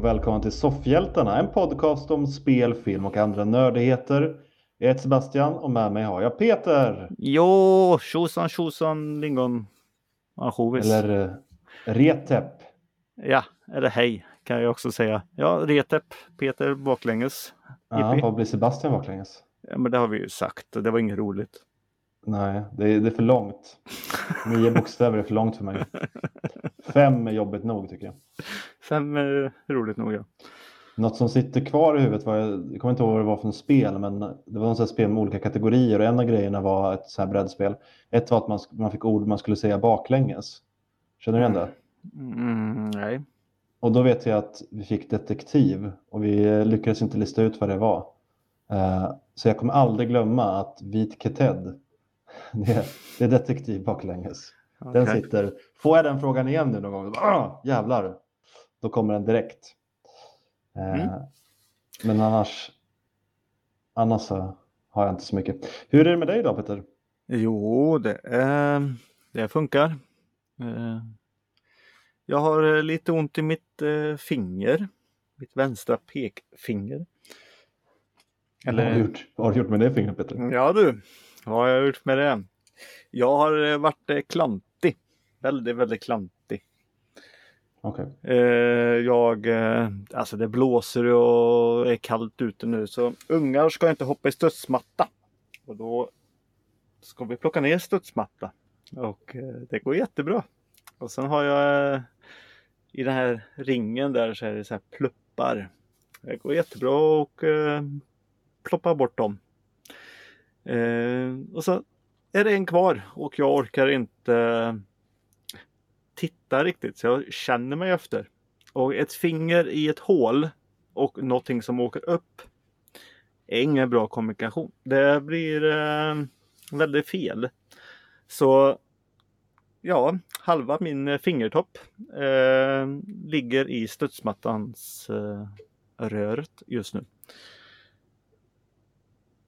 Och välkommen till Soffhjältarna, en podcast om spel, film och andra nördigheter. Jag heter Sebastian och med mig har jag Peter. Jo, tjosan tjosan lingon. Ansjovis. Eller eh, Retep. Ja, eller hej kan jag också säga. Ja, Retep, Peter baklänges. Ja, vad blir Sebastian baklänges? Ja, men det har vi ju sagt. Det var inget roligt. Nej, det är, det är för långt. Nio bokstäver är för långt för mig. Fem är jobbigt nog tycker jag. Fem är roligt nog ja. Något som sitter kvar i huvudet var, jag kommer inte ihåg vad det var för en spel, men det var något spel med olika kategorier och en av grejerna var ett så här brädspel. Ett var att man, man fick ord man skulle säga baklänges. Känner du igen det? Mm, nej. Och då vet jag att vi fick detektiv och vi lyckades inte lista ut vad det var. Eh, Så jag kommer aldrig glömma att Vit Keted, det är, det är detektiv baklänges. Den Okej. sitter, får jag den frågan igen nu någon gång? Ah, jävlar, då kommer den direkt. Eh, Mm. Men annars, annars så har jag inte så mycket. Hur är det med dig då Peter? Jo, det, eh, det funkar. Eh, jag har eh, lite ont i mitt eh, finger. Mitt vänstra pekfinger. Vad har, du gjort? vad har du gjort med det fingret Peter? Ja du, vad har jag gjort med det? Jag har eh, varit eh, klantig. Väldigt, väldigt klantig. Okej. Eh, jag, alltså det blåser och är kallt ute nu så ungar ska inte hoppa i studsmatta. Och då ska vi plocka ner studsmatta. Och det går jättebra. Och sen har jag i den här ringen där så är det så här pluppar. Det går jättebra och ploppa bort dem. Eh, och så är det en kvar och jag orkar inte titta riktigt så jag känner mig efter. Och ett finger i ett hål och någonting som åker upp är ingen bra kommunikation. Det blir eh, väldigt fel. Så ja, halva min fingertopp eh, ligger i studsmattans eh, röret just nu.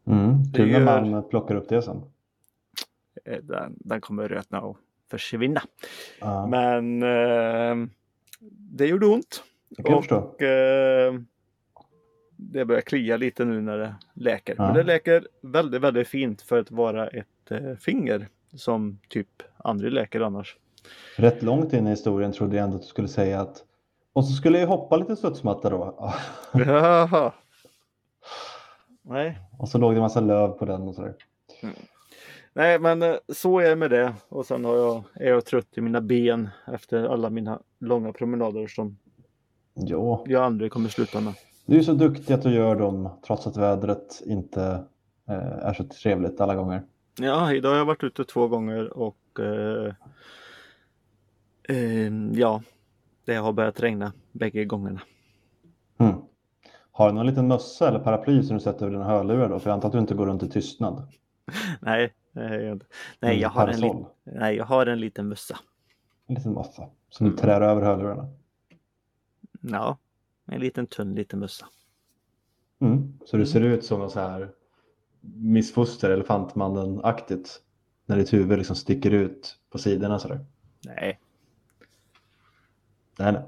Mm. Det Kul när man plockar upp det sen. Eh, Den, den kommer rötna och försvinna. Ja, Men eh, det gjorde ont. kan och, förstå. eh, det börjar klia lite nu när det läker. Ja. Men det läker väldigt, väldigt fint för att vara ett eh, finger som typ aldrig läker annars. Rätt långt in i historien trodde jag ändå att du skulle säga att och så skulle jag hoppa lite studsmatta då. Jaha. Nej, Och så låg det en massa löv på den och sådär. Nej, men eh, så är det med det. Och sen har jag, är jag trött i mina ben efter alla mina långa promenader som Jo, jag aldrig kommer sluta med. du är så duktig att du gör dem trots att vädret inte eh, är så trevligt alla gånger. Ja, idag har jag varit ute två gånger och eh, eh, ja, det har börjat regna bägge gångerna. Mm. Har du någon liten mössa eller paraply som du sätter över dina hörlurar då? För jag antar att du inte går runt i tystnad. Nej. Nej, Mm, jag har en, lit, nej, jag har en liten mössa. En liten mössa som Mm. du trär över hörlurarna. Ja, en liten tunn liten mössa. Mm. Så du ser ut som en så här missfoster, elefantmannen-aktigt. När ditt huvud liksom sticker ut på sidorna sådär. Nej, Nej, nej.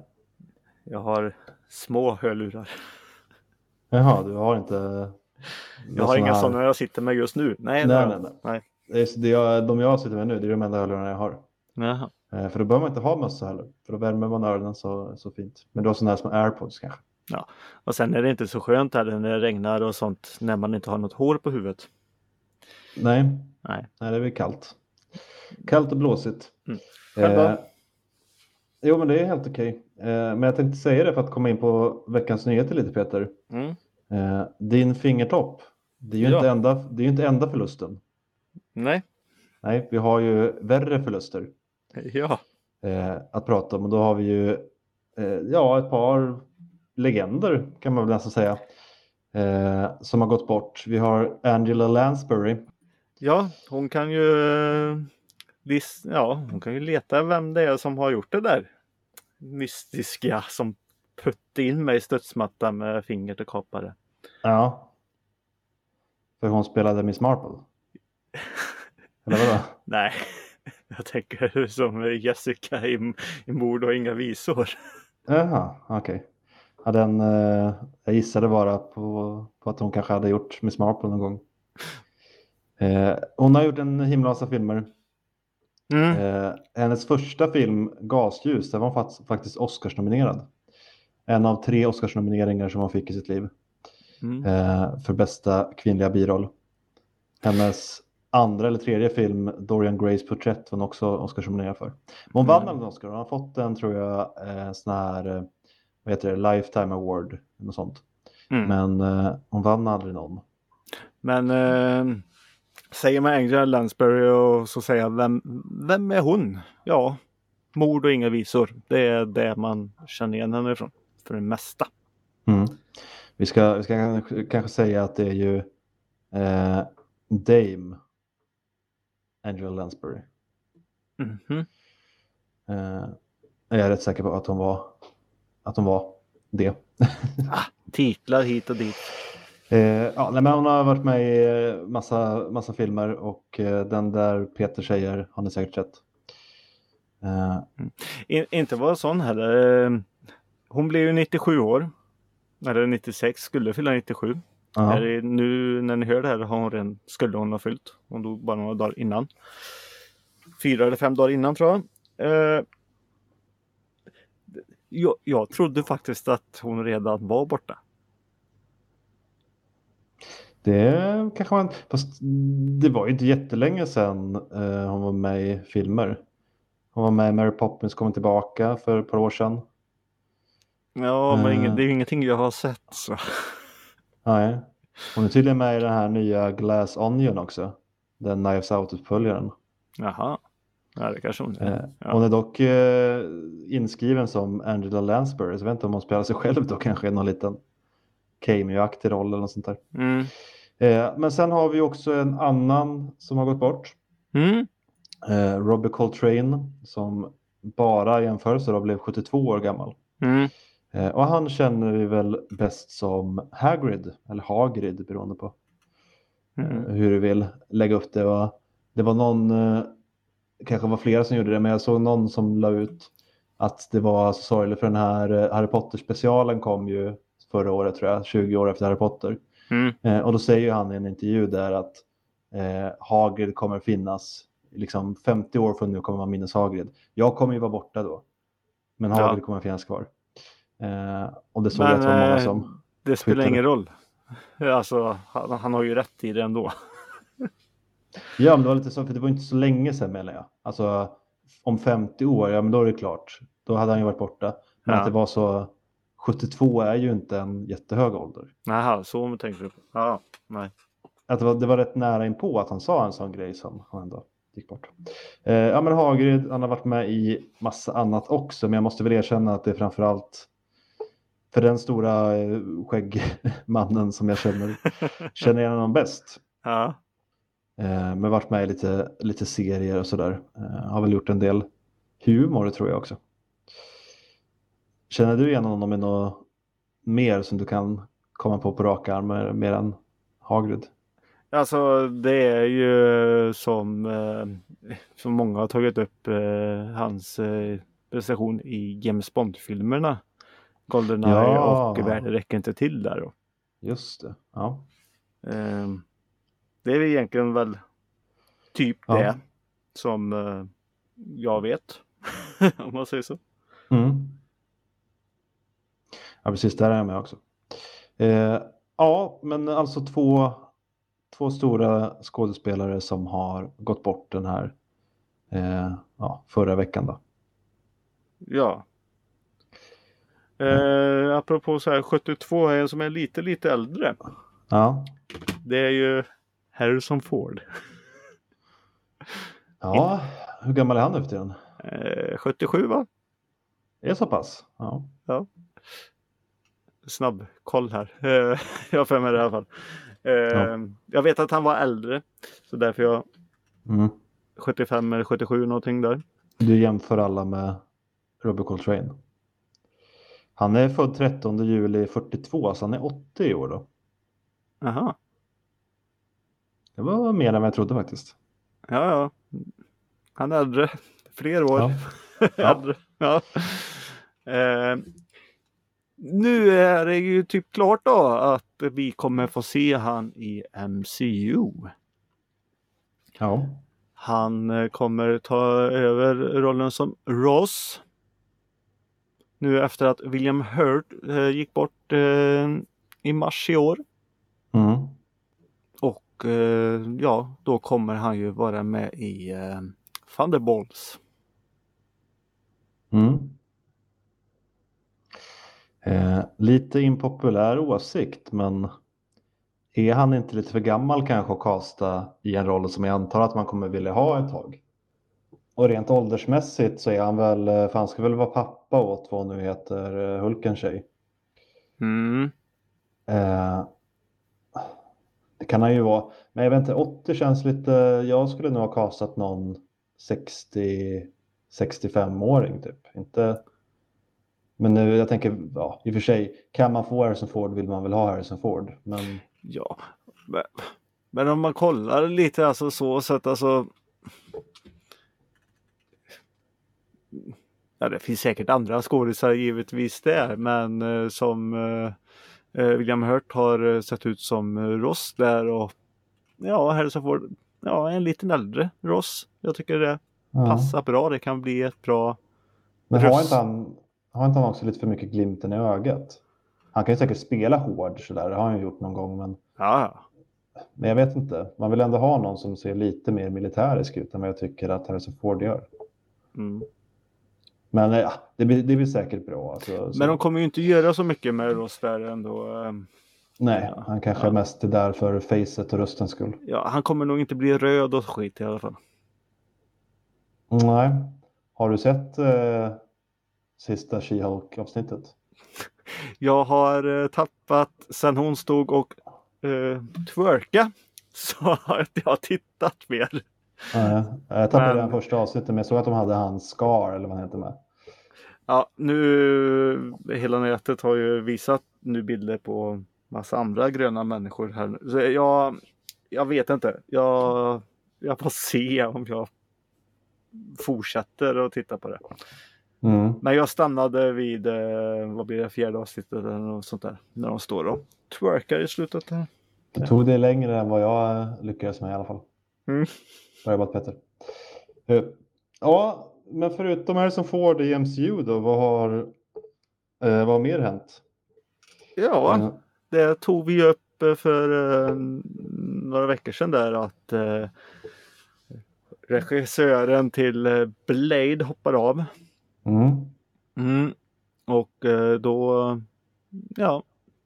jag har små hörlurar. Jaha, du har inte... Jag har inga sådana jag sitter med just nu. Nej, Nej, nej, nej. nej. Det är, det jag, de jag sitter med nu, det är de enda hörlurarna jag har. Jaha. Eh, För då behöver man inte ha mössa heller. För då värmer man öronen så, så fint. Men du har sådana här små airpods kanske? Och sen är det inte så skönt heller när det regnar och sånt när man inte har något hår på huvudet. Nej, Nej. nej det blir kallt. Kallt och blåsigt. Mm. Då? jo, men det är helt okej. Eh, men jag tänkte säga det för att komma in på veckans nyheter lite Peter. Mm. Eh, din fingertopp, det är ju Ja. inte, enda, det är inte enda förlusten. Nej, Nej, vi har ju värre förluster ja. eh, att prata om och då har vi ju eh, ja, ett par legender kan man väl nästan säga eh, som har gått bort. Vi har Angela Lansbury. Ja, hon kan ju eh, ja, hon kan ju leta vem det är som har gjort det där mystiska som putte in mig i studsmattan med fingret och kapade. Ja. För hon spelade Miss Marple. Eller vadå? Nej, jag tänker som Jessica i, i Mord och inga visor. Jaha, okej. Ja, den, eh, jag gissade bara på, på att hon kanske hade gjort Miss Marple någon gång. Eh, hon har gjort en himla massa filmer. Mm. Eh, hennes första film, Gasljus, den var fakt- faktiskt Oscarsnominerad. En av tre Oscarsnomineringar som hon fick i sitt liv Mm. eh, för bästa kvinnliga biroll. Hennes andra eller tredje film, Dorian Grays porträtt, var hon också Oscarsnominerad för. Men hon vann Mm. en Oscar. Hon har fått en, tror jag, eh, sån här, eh, vad heter det, Lifetime Award, något sånt. Mm. Men eh, hon vann aldrig någon. Men eh, säger man Angela Lansbury och så säger jag vem, vem är hon? Ja, mord och inga visor. Det är det man känner igen henne ifrån. För det mesta. Mm. Vi ska, vi ska kanske, säga att det är ju eh, Dame Angela Lansbury. Mhm. Eh, jag är rätt säker på att hon var, att hon var det. Titlar hit och dit. Eh, ja, nej, men hon har varit med i eh, massa, massa filmer och eh, den där Peter säger har ni säkert sett. Eh, In, inte var sån heller. Hon blev ju 97 år. Eller 96, skulle fylla 97. ja. Är det, nu när ni hör det här har hon redan, skulle hon ha fyllt. Hon dog bara några dagar innan. Fyra eller fem dagar innan tror jag. Eh, jag, jag trodde faktiskt att hon redan var borta. Det kanske man, fast det var ju inte jättelänge sedan eh, hon var med i filmer. Hon var med i Mary Poppins kommer tillbaka för ett par år sedan. Ja, men Eh. ingen, det är ju ingenting jag har sett. Så. Nej. Hon är tydligen med i den här nya Glass Onion också. Den Knives Out-uppföljaren. Jaha. Ja, det kanske hon Eh, är. Ja. Hon är dock eh, inskriven som Angela Lansbury, så jag vet inte om hon spelar sig själv då kanske i någon liten cameo-aktig roll eller något sånt där. Mm. Eh, men sen har vi också en annan som har gått bort. Mm. Eh, Robbie Coltrane som bara i jämförelse då blev 72 år gammal. Mm. Eh, och han känner vi väl bäst som Hagrid, eller Hagrid beroende på eh, Mm. hur du vill lägga upp det. Det var någon, eh, kanske var flera som gjorde det, men jag såg någon som la ut att det var så sorgligt för den här Harry Potter-specialen kom ju förra året tror jag, 20 år efter Harry Potter. Mm. Och då säger han i en intervju där att eh, Hagrid kommer finnas, liksom 50 år från nu kommer man minnas Hagrid. Jag kommer ju vara borta då, men Ja. Hagrid kommer finnas kvar. Eh, och det såg jag Men, att det var många eh, som... Det spelar Twittrade. ingen roll. Alltså, han, han har ju rätt i det ändå. Ja, men det var lite så, för det var inte så länge sedan menar jag. Alltså om 50 år, ja men då är det klart. Då hade han ju varit borta. Men Ja. att det var så, 72 är ju inte en jättehög ålder. Jaha, så tänker du. Ja, nej. Att det var, det var rätt nära inpå att han sa en sån grej som han ändå gick bort. Eh, ja men Hagrid, han har varit med i massa annat också, men jag måste väl erkänna att det är framförallt för den stora eh, skäggmannen som jag känner, känner igen honom bäst. Ja. Eh, men varit med i lite, lite serier och sådär. Eh, har väl gjort en del humor tror jag också. Känner du igen honom i något mer som du kan komma på på rak arm mer, mer än Hagrid? Alltså det är ju som, eh, som många har tagit upp eh, hans eh, prestation i James Bond-filmerna. Goldeneye Ja. och räcker inte till där då. Just det. Ja. Eh, det är egentligen väl typ Ja. det som eh, jag vet. Om man säger så. Mm. Ja, precis. Där är jag med också. Eh, ja, men alltså två, två stora skådespelare som har gått bort den här eh, ja, förra veckan. Då. Ja. Eh, apropå så här 72, en som är lite lite äldre. Ja, Det är ju Harrison Ford. ja. hur gammal är han nu för tiden? Eh, 77 va? Är det så pass? Ja. Snabb koll här. Eh, jag har för mig det i alla fall. Eh, Ja. Jag vet att han var äldre. Så därför jag Mm. 75 eller 77 någonting där. Du jämför alla med Robert Coltrane. Han är född 13 juli 42, så han är 80 i år då. Aha. Det var mer än vad jag trodde faktiskt. Ja, ja. Han är äldre. Fler år. Ja. Ja. äldre. Ja. Eh, nu är det ju typ klart då att vi kommer få se han i MCU. Ja. Han eh, kommer ta över rollen som Ross. Nu efter att William Hurt eh, gick bort eh, i mars i år. Mm. Och eh, ja, då kommer han ju vara med i eh, Thunderbolts. Mm. Lite impopulär åsikt, men är han inte lite för gammal kanske att kasta i en roll som jag antar att man kommer vilja ha ett tag? Och rent åldersmässigt så är han väl, eh, för han ska väl vara pappa åt vad nu heter, eh, Hulken tjej. Mm. Eh, det kan han ju vara, men jag vet inte, 80 känns lite, jag skulle nog ha kastat någon 60 65-åring typ. Inte... Men nu, jag tänker, ja, i och för sig, kan man få Harrison Ford vill man väl ha Harrison Ford. Men Ja, men, men om man kollar lite alltså så sett alltså. Ja, det finns säkert andra skådisar givetvis där, men eh, som eh, eh, William Hurt har eh, sett ut som eh, Ross där och ja, Harrison Ford, ja, en liten äldre Ross. Jag tycker det ja. passar bra. Det kan bli ett bra. Men har inte, han, har inte han också lite för mycket glimten i ögat? Han kan ju säkert spela hård sådär, det har han ju gjort någon gång. Men, ja. men jag vet inte, man vill ändå ha någon som ser lite mer militärisk ut än vad jag tycker att Harrison Ford gör. Mm. Men ja, det blir, det blir säkert bra. Alltså, så- Men de kommer ju inte göra så mycket med där ändå. ehm. Nej, Ja. han kanske Ja. mest är där för facet och röstens skull. Ja, han kommer nog inte bli röd och skit i alla fall. Nej. Har du sett eh, sista She-Hulk avsnittet? Jag har eh, tappat sen hon stod och eh, twerka så har inte jag tittat mer. Nej, jag tappade Men- den första avsnittet men jag såg att de hade hans Scar eller vad han heter med. Ja, nu hela nätet har ju visat nu bilder på massa andra gröna människor här. nu. Så jag, jag vet inte. Jag, jag får se om jag fortsätter att titta på det. Mm. Men jag stannade vid, eh, vad blir det, fjärde avsnittet eller något sånt där. När de står och twerkar i slutet. Här. Det tog det längre än vad jag eh, lyckades med i alla fall. Mm. Bra jobbat Petter. Eh, Ja, men förutom Harrison Ford i MCU då, vad har, eh, vad har mer hänt? Ja, Eh, det tog vi upp eh, för eh, några veckor sedan där att eh, regissören till eh, Blade hoppar av. Mm. Mm. Och då ja,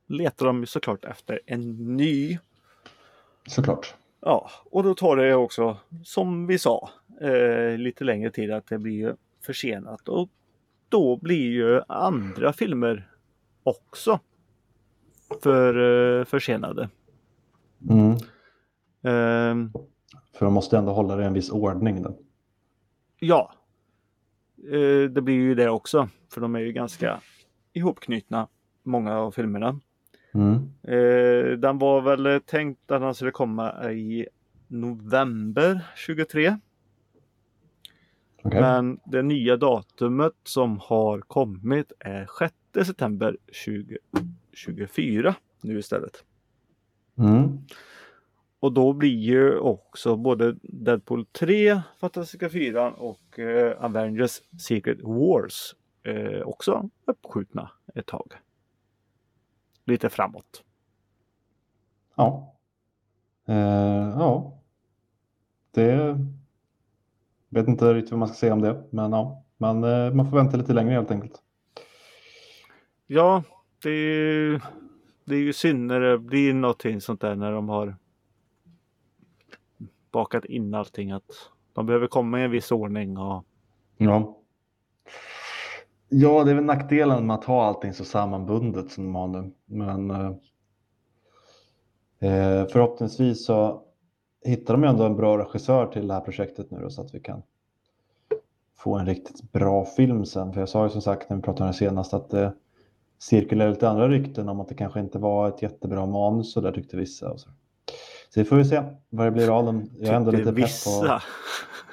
letar de såklart efter en ny. Såklart. Ja, och då tar det också som vi sa eh, lite längre tid att det blir försenat och då blir ju andra filmer också för eh, försenade. Mm. Ehm, För de måste ändå hålla det i en viss ordning. Då. ja, eh, det blir ju det också för de är ju ganska ihopknutna många av filmerna. Mm. Eh, den var väl tänkt att den skulle komma i november 23. Okej. Men det nya datumet som har kommit är 6 september 2024 nu istället. Mm. Och då blir ju också både Deadpool 3, Fantastiska 4 och eh, Avengers Secret Wars eh, också uppskjutna ett tag. Lite framåt. Ja. Eh, ja. Det vet inte riktigt vad man ska säga om det, men ja, man, eh, man får vänta lite längre helt enkelt. Ja, det är, ju- det är ju synd när det blir någonting sånt där när de har bakat in allting att de behöver komma i en viss ordning och Ja. Ja, det är väl nackdelen med att ha allting så sammanbundet som de har nu. Men eh, eh, förhoppningsvis så hittar de ändå en bra regissör till det här projektet nu då, så att vi kan få en riktigt bra film sen. För jag sa ju som sagt när vi pratade om det senast att det cirkulerar lite andra rykten om att det kanske inte var ett jättebra manus och där tyckte vissa. Och så. så vi får ju se vad det blir av dem. Jag är ändå lite pepp vissa. på...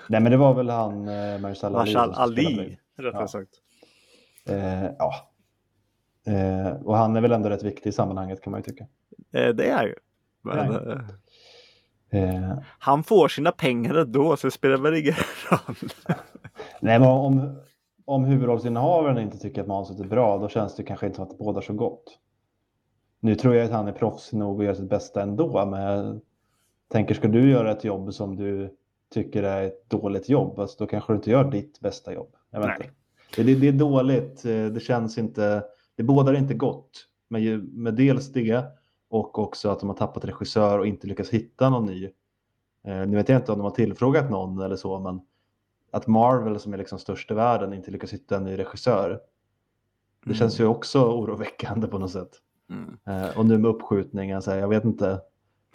Nej men det var väl han eh, Ali. Marshall som spelade Ali, rättare Ja. sagt. Eh, ja. Eh, och han är väl ändå rätt viktig i sammanhanget kan man ju tycka. Eh, det är ju. Men, Nej. eh, Eh, han får sina pengar ändå så det spelar väl ingen roll. nej, men om, om huvudrollsinnehavaren inte tycker att manuset är bra, då känns det kanske inte som att det bådar så gott. Nu tror jag att han är proffsig nog att göra sitt bästa ändå, men jag tänker, ska du göra ett jobb som du tycker är ett dåligt jobb, alltså, då kanske du inte gör ditt bästa jobb. Jag vet Nej. inte. Det, det, det är dåligt, eh, det känns inte, det bådar inte gott med, ju- med dels det och också att de har tappat regissör och inte lyckats hitta någon ny. Eh, nu vet jag inte om de har tillfrågat någon eller så, men att Marvel som är liksom störst i världen inte lyckas hitta en ny regissör. Det Mm. känns ju också oroväckande på något sätt. Mm. Eh, och nu med uppskjutningen, så här, jag vet inte.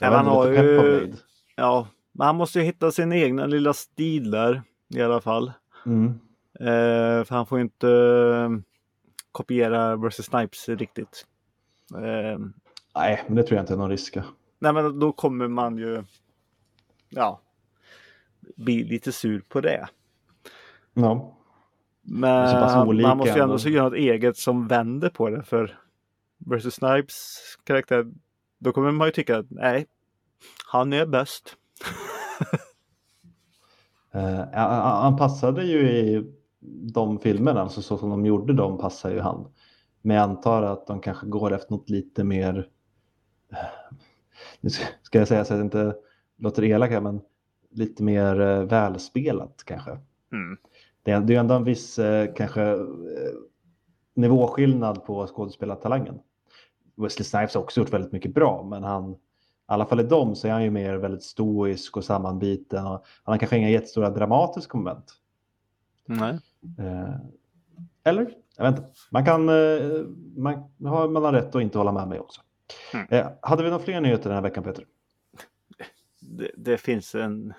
Ja, Jag är ändå har ju-. Ja, men han måste ju hitta sin egna lilla stil där i alla fall. Mm. Eh, för han får ju inte eh, kopiera Versus Snipes riktigt. Eh, Nej, men det tror jag inte är någon risk. nej men då kommer man ju ja, bli lite sur på det. Ja. Men man måste ju ändå göra något eget som vänder på det. För Versus Snipes karaktär, då kommer man ju tycka att nej, han är bäst. Han- han passade ju i de filmerna, alltså så som de gjorde dem passar ju han. Men jag antar att de kanske går efter något lite mer, eh, nu ska- jag säga så att det inte låter elak här, men lite mer eh, välspelat kanske. Mm. Det är, det är ändå en viss eh, kanske nivåskillnad på skådespelartalangen. Wesley Snipes har också gjort väldigt mycket bra, men han, i alla fall i dem så är han ju mer väldigt stoisk och sammanbiten. Och han har kanske inga jättestora dramatiska moment. Nej. Eh, eller? Jag vet inte. Man kan eh, man, har, man har rätt att inte hålla med mig också. Mm. Eh, hade vi några fler nyheter den här veckan Peter? Det, det finns en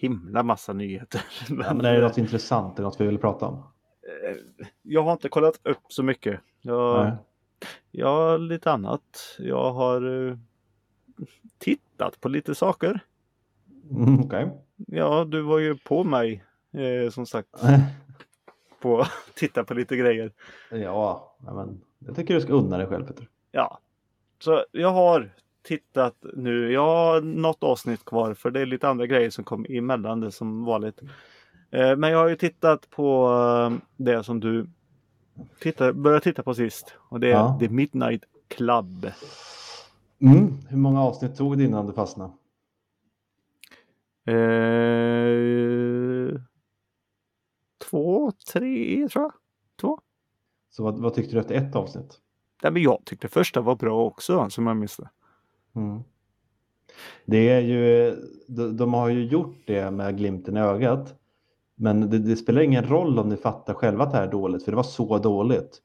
himla massa nyheter. Ja, men är det något intressant? Är det något vi vill prata om? Eh, Jag har inte kollat upp så mycket. Jag, Nej. jag har lite annat. Jag har eh, tittat på lite saker. Mm, Okej. Ja, du var ju på mig eh, som sagt på titta på lite grejer. ja, ja, men jag tycker du ska unna dig själv Peter. Ja, så jag har tittat nu. Jag har något avsnitt kvar för det är lite andra grejer som kom emellan det som vanligt. Eh, Men jag har ju tittat på eh, det som du tittar, började titta på sist och det är Ja. The Midnight Club. Mm. Hur många avsnitt tog det innan du fastnade? Eh, två, tre tror jag. Två. Så vad, vad tyckte du efter ett avsnitt? Nej, men jag tyckte första var bra också som jag minns det. Mm. Det är ju, de, de har ju gjort det med glimten i ögat. Men det, det spelar ingen roll om ni fattar själva att det här är dåligt, för det var så dåligt.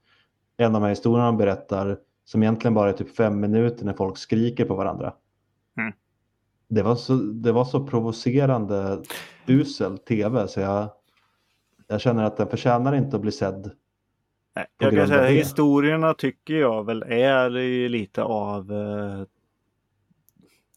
En av de här historierna de berättar, som egentligen bara är typ fem minuter när folk skriker på varandra. Mm. Det, var så, det var så provocerande usel tv, så jag, jag känner att den förtjänar inte att bli sedd. Nej, jag kan säga det. historierna tycker jag väl är lite av eh,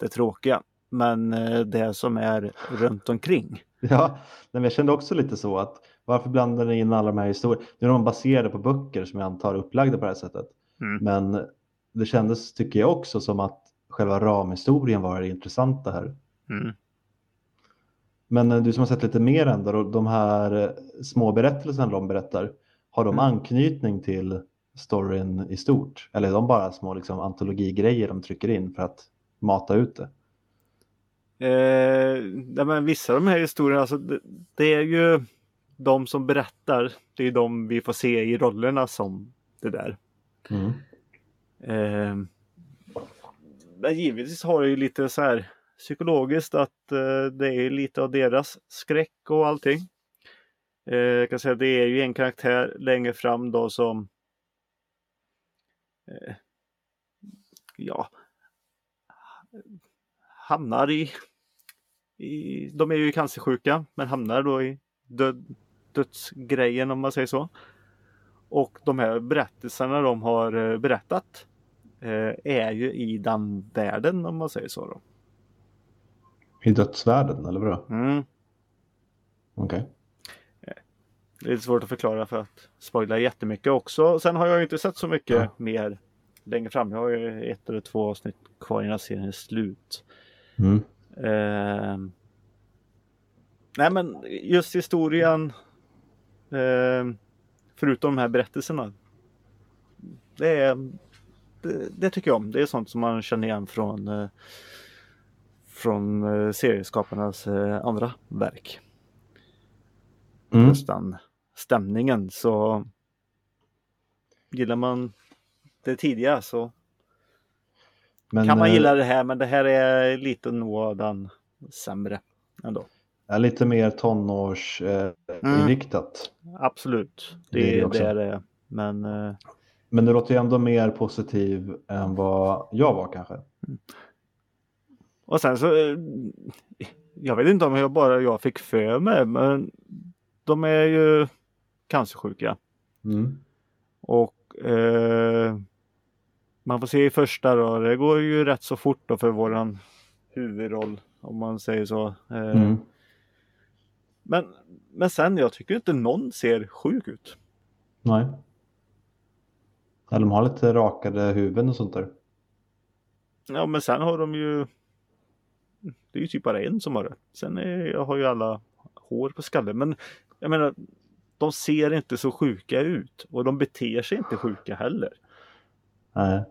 det tråkiga. Men eh, det som är runt omkring. Ja, men jag kände också lite så att varför blandar ni in alla de här historierna? Nu är de baserade på böcker som jag antar är upplagda på det här sättet. Mm. Men det kändes, tycker jag också, som att själva ramhistorien var det intressanta här. Mm. Men eh, du som har sett lite mer ändå, då, de här eh, små berättelserna de berättar, har de Mm. anknytning till storyn i stort? Eller är de bara små liksom, antologigrejer de trycker in för att mata ut det? Eh, nej, men vissa av de här historierna, alltså, det, det är ju de som berättar. Det är de vi får se i rollerna som det där. Mm. Eh, men givetvis har det ju lite så här psykologiskt att eh, det är lite av deras skräck och allting. Eh, jag kan säga att det är ju en karaktär längre fram då som eh, ja hamnar i, i de är ju cancersjuka men hamnar då i död, dödsgrejen om man säger så. Och de här berättelserna de har eh, berättat eh, är ju i den världen om man säger så. Då. I dödsvärlden, eller vadå? Mm. Okej. lite svårt att förklara för att spoila jättemycket också. Sen har jag ju inte sett så mycket Ja. mer längre fram. Jag har ju ett eller två avsnitt kvar innan serien är slut. Mm. Ehm. nej men just historien. ehm, förutom de här berättelserna. Det, är, det, det tycker jag om. Det är sånt som man känner igen från eh, från eh, serieskaparnas eh, andra verk. Mm. Just den stämningen så gillar man det tidiga så Men, kan man eh, gilla det här men det här är lite nog den sämre ändå. är lite mer tonårsinriktat. Eh, Mm. Absolut, Det är det det, det är det. Men eh, Men du låter ju ändå mer positiv än vad jag var kanske. Och sen så eh, jag vet inte om jag bara jag fick för mig men de är ju cancersjuka Mm. och eh, man får se i första då, det går ju rätt så fort då för våran huvudroll om man säger så. Eh, Mm. Men, men sen, jag tycker inte någon ser sjuk ut. Nej. Eller de har lite rakade huvuden och sånt där. Ja, men sen har de ju... Det är ju typ bara en som har det. Sen är, jag har ju alla hår på skallen. Men jag menar, de ser inte så sjuka ut. Och de beter sig inte sjuka heller. Nej.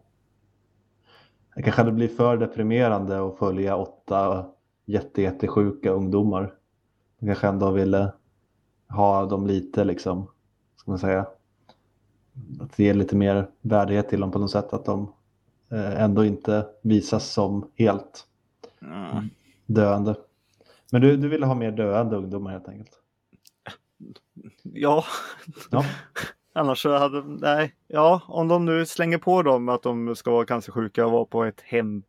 Det kanske hade blivit för deprimerande att följa åtta jättejättesjuka ungdomar. De kanske ändå ville ha dem lite liksom, ska man säga. Att ge lite mer värdighet till dem på något sätt. Att de eh, ändå inte visas som helt Mm. döende. Men du, du ville ha mer döende ungdomar helt enkelt. Ja, Ja, annars så hade... Nej, ja, om de nu slänger på dem att de ska vara cancersjuka och vara på ett hem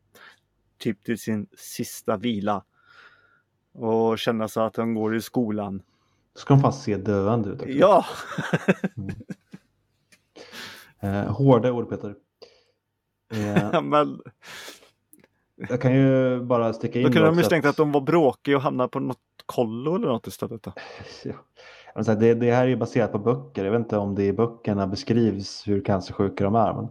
typ till sin sista vila. Och känna så att de går i skolan. då ska de fan se döende ut också. Ja! Eh, hårda ord Peter. Eh, men jag kan ju bara sticka in då kunde de också misstänka att de var bråkiga och hamnade på något kollo eller något istället. Då. Ja. Det, det här är ju baserat på böcker. Jag vet inte om det i böckerna beskrivs hur cancersjuka de är. Men...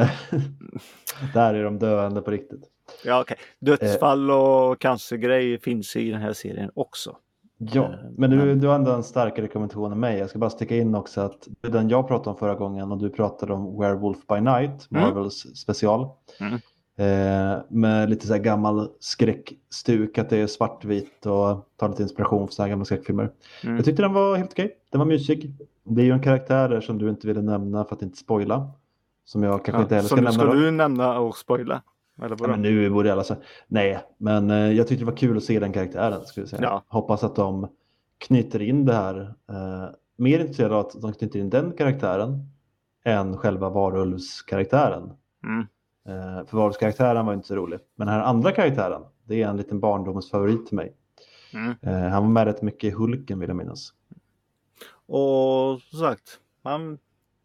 eh, Där är de döende på riktigt. Ja, okej. Dödsfall och cancergrej finns i den här serien också. Ja, Eh, men du, du har ändå en starkare rekommendation än mig. Jag ska bara sticka in också att den jag pratade om förra gången och du pratade om Werewolf by Night, Mm. Marvels special. Mm. Eh, med lite så här gammal skräckstuk, att det är svartvitt och tar lite inspiration från så här gamla skräckfilmer. Mm. Jag tyckte den var helt okej. Den var mysig. Det är ju en karaktär där som du inte ville nämna för att inte spoila. Som jag kanske inte Ja, heller så ska nämna. ska du nämna och spoila? Eller Ja, men nu borde alla säga. Nej, men eh, jag tyckte det var kul att se den karaktären. Skulle jag säga. Ja. Hoppas att de knyter in det här. Eh, mer intresserad av att de knyter in den karaktären än själva varulvskaraktären. Mm. Eh, för varulvskaraktären var inte så rolig. Men den här andra karaktären, det är en liten barndomsfavorit till mig. Mm. Eh, han var med rätt mycket i Hulken vill jag minnas. Och som sagt, man,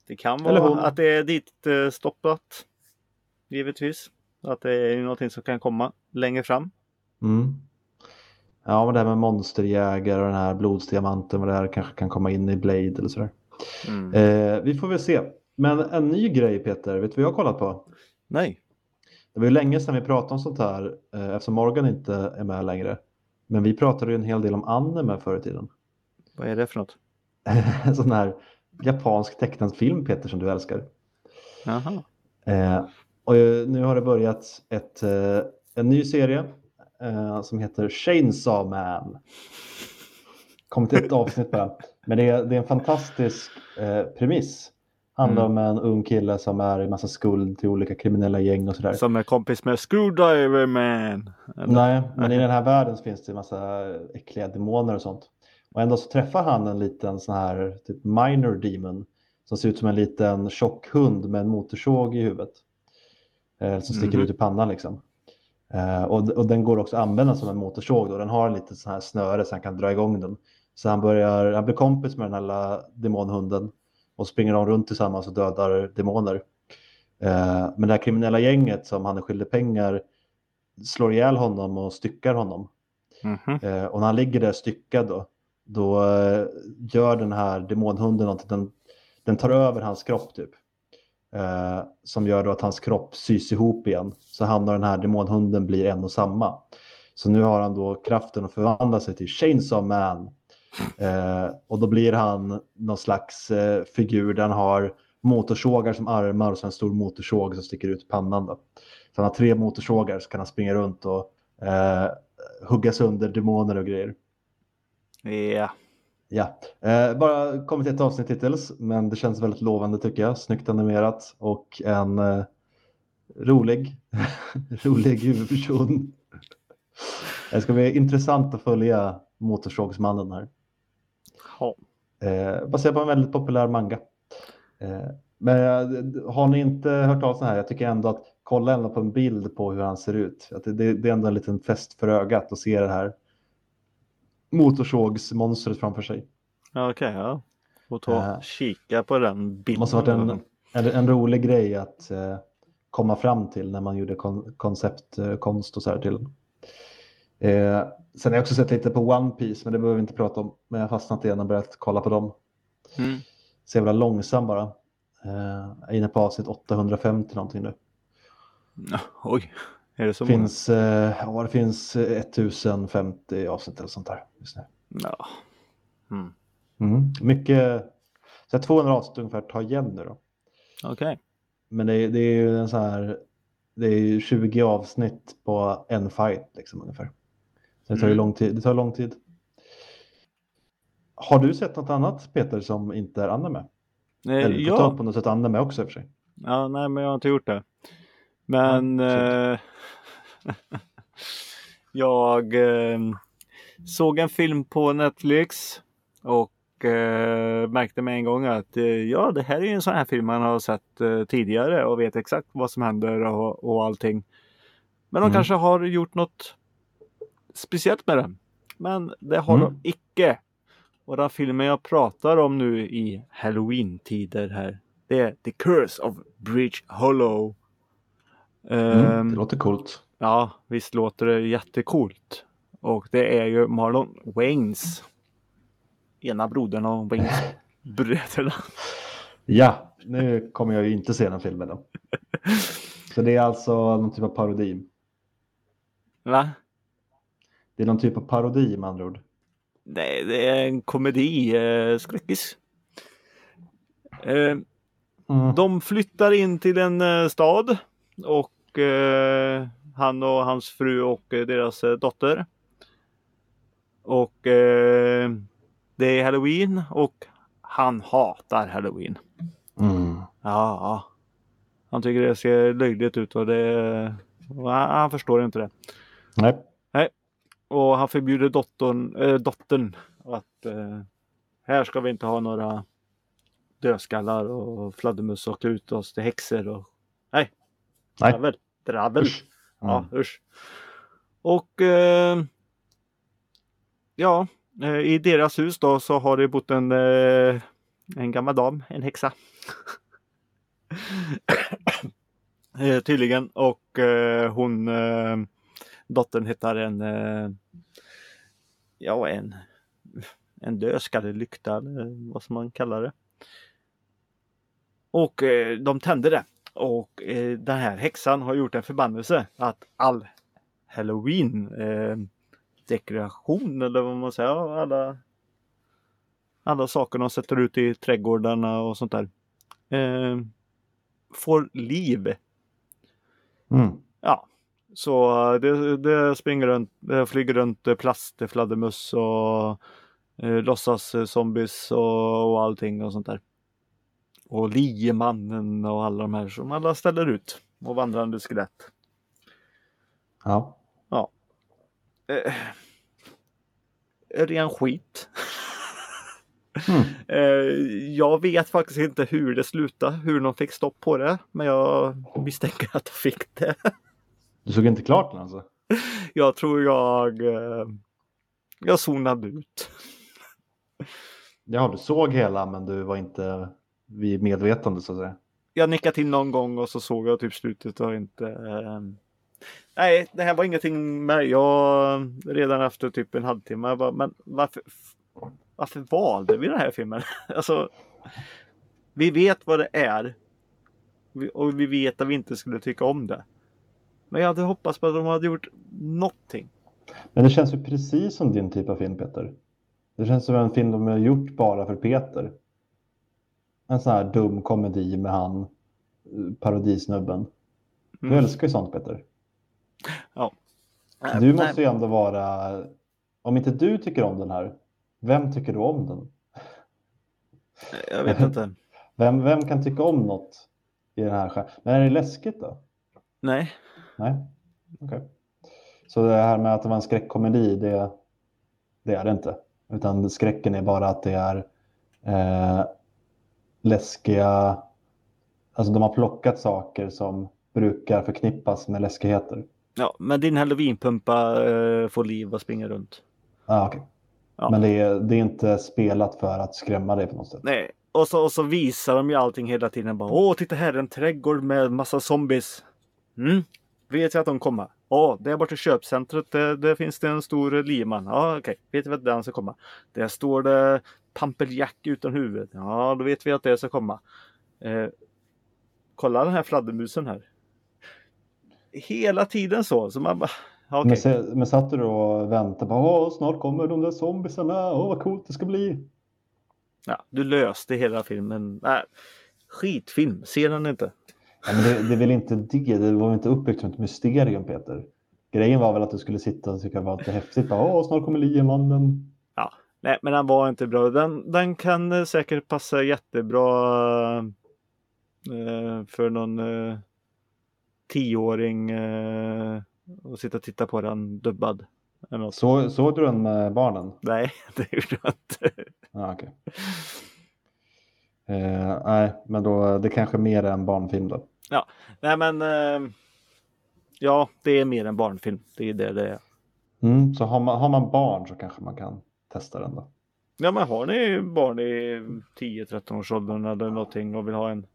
det kan vara att det är dit eh, stoppat. Givetvis. Att det är någonting som kan komma längre fram. Mm. Ja, men det här med monsterjägare och den här blodsdiamanten och det här kanske kan komma in i Blade eller sådär. Mm. Eh, vi får väl se. Men en ny grej Peter, vet du vad jag har kollat på? Nej. Det var ju länge sedan vi pratade om sånt här eh, eftersom Morgan inte är med längre. Men vi pratade ju en hel del om anime förr i tiden. Vad är det för något? En sån här japansk tecknad film Peter som du älskar. Jaha. Eh, och eh, nu har det börjat ett, eh, en ny serie eh, som heter Chainsaw Man. Kom till ett avsnitt bara. Men det är, det är en fantastisk eh, premiss. Handlar om en ung kille som är i massa skuld till olika kriminella gäng och sådär. Som är kompis med Screwdriver Man. Eller? Nej, men i den här världen finns det en massa äckliga demoner och sånt. Och ändå så träffar han en liten sån här typ minor demon som ser ut som en liten tjock hund med en motorsåg i huvudet. Eh, som sticker Mhm. ut i pannan liksom. Eh, och, och den går också att använda som en motorsåg då. Den har en liten sån här snöre så han kan dra igång den. Så han, börjar, han blir kompis med den här demonhunden och springer de runt tillsammans och dödar demoner. Eh, men det här kriminella gänget som han är skyldig pengar slår ihjäl honom och styckar honom. Mhm. Eh, och när han ligger där styckad då, då eh, gör den här demonhunden någonting. Den, den tar över hans kropp typ. Eh, som gör då att hans kropp sys ihop igen. Så han och den här demonhunden blir en och samma. Så nu har han då kraften att förvandla sig till Chainsaw Man. Eh, och då blir han någon slags eh, figur där han har motorsågar som armar och så en stor motorsåg som sticker ut pannan. Då. Så han har tre motorsågar så kan han springa runt och eh, hugga sönder demoner och grejer. Ja. Ja, eh, bara kommit ett avsnitt hittills, men det känns väldigt lovande tycker jag. Snyggt animerat och en eh, rolig, rolig huvudperson. Det ska bli intressant att följa Motorsågsmannen här. Ja. Eh, baserat på en väldigt populär manga. Eh, men eh, har ni inte hört talas om det här? Jag tycker ändå att kolla ändå på en bild på hur han ser ut. Att det, det, det är ändå en liten fest för ögat att se det här motorsågsmonstret framför sig. Ja, Okej, ja. Får ta Eh, kika på den Det bilden. måste ha varit en, en, en rolig grej att eh, komma fram till när man gjorde kon, konceptkonst och så här till. Eh, sen har jag också sett lite på One Piece, men det behöver vi inte prata om. Men jag har fastnat igen och börjat kolla på dem. Mm. Så jävla långsam bara. Eh, jag är inne på avsnitt 850 någonting nu. Ja, Oj, är det så finns, eh, ja, det finns eh, 1050 avsnitt eller sånt där just nu. många? Ja. Mm. Mm. Mycket, så här 200 avsnitt ungefär tar igen nu då. Okej. Men det, är- det är ju en så här, det är ju 20 avsnitt på en fight liksom ungefär. Så det tar ju Mm. lång tid. Det tar lång tid. Har du sett något annat Peter som inte är anime? Eh, Eller ja. på något sätt anime också i och för sig. ja, nej men jag har inte gjort det. Men Ja, eh, jag eh, såg en film på Netflix och eh, märkte med en gång att eh, ja, det här är ju en sån här film man har sett eh, tidigare och vet exakt vad som händer och, och allting. Men de Mm. kanske har gjort något speciellt med den. Men det har Mm. de icke. Och den filmen jag pratar om nu i Halloween-tider här. Det är The Curse of Bridge Hollow. Mm, Ehm, det låter coolt. Ja, visst låter det jättekult. Och det är ju Marlon Waynes. Ena brodern av Waynes bröderna. Ja, nu kommer jag ju inte se den filmen då. Så det är alltså någon typ av parodi. Va? Det är någon typ av parodi med andra ord. Nej, det är en komedi, eh, skräckis. Eh, Mm. de flyttar in till en eh, stad och eh, han och hans fru och eh, deras eh, dotter. Och eh, det är halloween och han hatar halloween. Mm. Ja, han tycker det ser löjligt ut och det han, han förstår inte det. Nej. Och han förbjuder dottern, äh, dottern att eh, här ska vi inte ha några dödskallar och fladdermöss och ut oss till häxor och nej, Nej. dravel, dravel. Usch. Ja, Mm. usch. Och eh, ja, eh, i deras hus då så har det bott en, eh, en gammal dam, en häxa. eh, tydligen och hon, dottern hittar en, eh, ja en, en dödskalselykta eller vad som man kallar det. Och eh, de tände det. Och eh, den här häxan har gjort en förbannelse att all halloween eh, dekoration eller vad man säger, alla alla saker de sätter ut i trädgårdarna och sånt där eh, får liv. Mm. Ja, så eh, det, det springer runt, det flyger runt eh, plastfladdermöss och eh, låtsas eh, zombies och, och allting och sånt där. Och liemannen och alla de här som alla ställer ut. Och vandrande skelett. Ja. Eh, ren skit. Mm. Eh, jag vet faktiskt inte hur det slutade, hur de fick stopp på det. Men jag misstänker att de fick det. Du såg inte klart den alltså? Jag tror jag, eh, jag zonade ut. Ja, du såg hela men du var inte vid medvetande så att säga. Jag nickade till någon gång och så såg jag typ slutet och inte. Eh, nej, det här var ingenting med. Jag redan efter typ en halvtimme. Jag bara, men varför? Varför valde vi den här filmen? alltså, vi vet vad det är. Och vi vet att vi inte skulle tycka om det. Men jag hade hoppats på att de hade gjort någonting. Men det känns ju precis som din typ av film Peter. Det känns som en film de har gjort bara för Peter. En sån här dum komedi med han eh, parodisnubben. Du Mm. älskar ju sånt Peter. Ja. Du måste ju ändå vara, om inte du tycker om den här, vem tycker du om den? Jag vet inte. Vem, vem kan tycka om något i den här genren? Men är det läskigt då? Nej. Nej, okej. Så det här med att det var en skräckkomedi, det, det är det inte. Utan skräcken är bara att det är eh, läskiga, alltså de har plockat saker som brukar förknippas med läskigheter. Ja, men din halloweenpumpa eh, får liv och springer runt. Ah, okay. Ja. Men det är, det är inte spelat för att skrämma dig på något sätt. Nej, och så, och så visar de ju allting hela tiden. Bara, Åh, titta här, en trädgård med massa zombies. Mm. Vet vi att de kommer? Åh, där borta i köpcentret, där, där finns det en stor liman. Ja, okej. Vet vi att den ska komma? Där står det Pamperjack utan huvud. Ja, då vet vi att det ska komma. Eh, kolla den här fladdermusen här. Hela tiden så. Så man bara, ja, okej. Men, se, men satt du och väntade på snart kommer de där zombiesarna, åh vad coolt det ska bli. Ja, du löste hela filmen. Nej, skitfilm, ser den inte. Ja, men det, det är väl inte det, det var väl inte uppbyggt som ett mysterium Peter. Grejen var väl att du skulle sitta och tycka det var lite häftigt. Åh, snart kommer liemannen. Ja, nej, men den var inte bra. Den, den kan eh, säkert passa jättebra eh, för någon eh, tioåring eh, och sitta och titta på den dubbad. Så, såg du den med barnen? Nej, det gjorde jag inte. Ja, okej. Eh, nej, men då det kanske är mer en barnfilm då. Nej, men eh, ja, det är mer en barnfilm. Det är det det är. Mm, så har man, har man barn så kanske man kan testa den då. Ja, men har ni barn i 10-13 års åldern eller någonting och vill ha en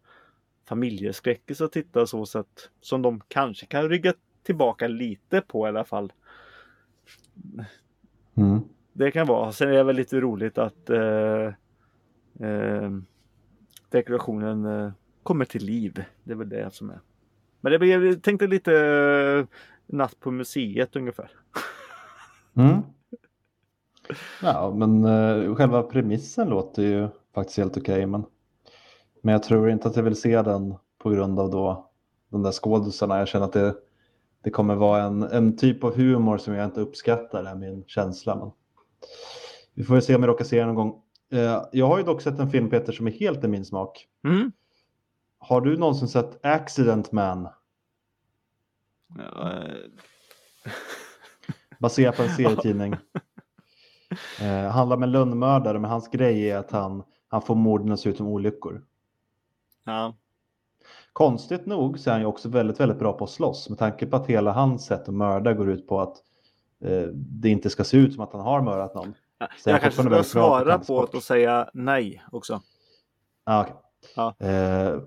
familjeskräckis att titta så sätt som de kanske kan rygga tillbaka lite på i alla fall. Mm. Det kan vara. Sen är det väl lite roligt att eh, eh, dekorationen eh, kommer till liv. Det är väl det som är. Men det jag tänkte lite eh, natt på museet ungefär. Mm. Ja, men eh, själva premissen låter ju faktiskt helt okej. men, men jag tror inte att jag vill se den på grund av då de där skådisarna. Jag känner att det, det kommer vara en, en typ av humor som jag inte uppskattar, är min känsla. Men vi får väl se om jag råkar se den någon gång. Eh, jag har ju dock sett en film, Peter, som är helt i min smak. Mm. Har du någonsin sett Accident Man? Ja, eh, Baserat på en serietidning. Eh, handlar om en lönnmördare, men hans grej är att han, han får morden att se ut som olyckor. ja. Konstigt nog så är han ju också väldigt, väldigt bra på att slåss med tanke på att hela hans sätt att mörda går ut på att eh, det inte ska se ut som att han har mördat någon. Så Jag är kanske ska på svara på kampsport. det och säga nej också. Ah, okej. Ja. eh,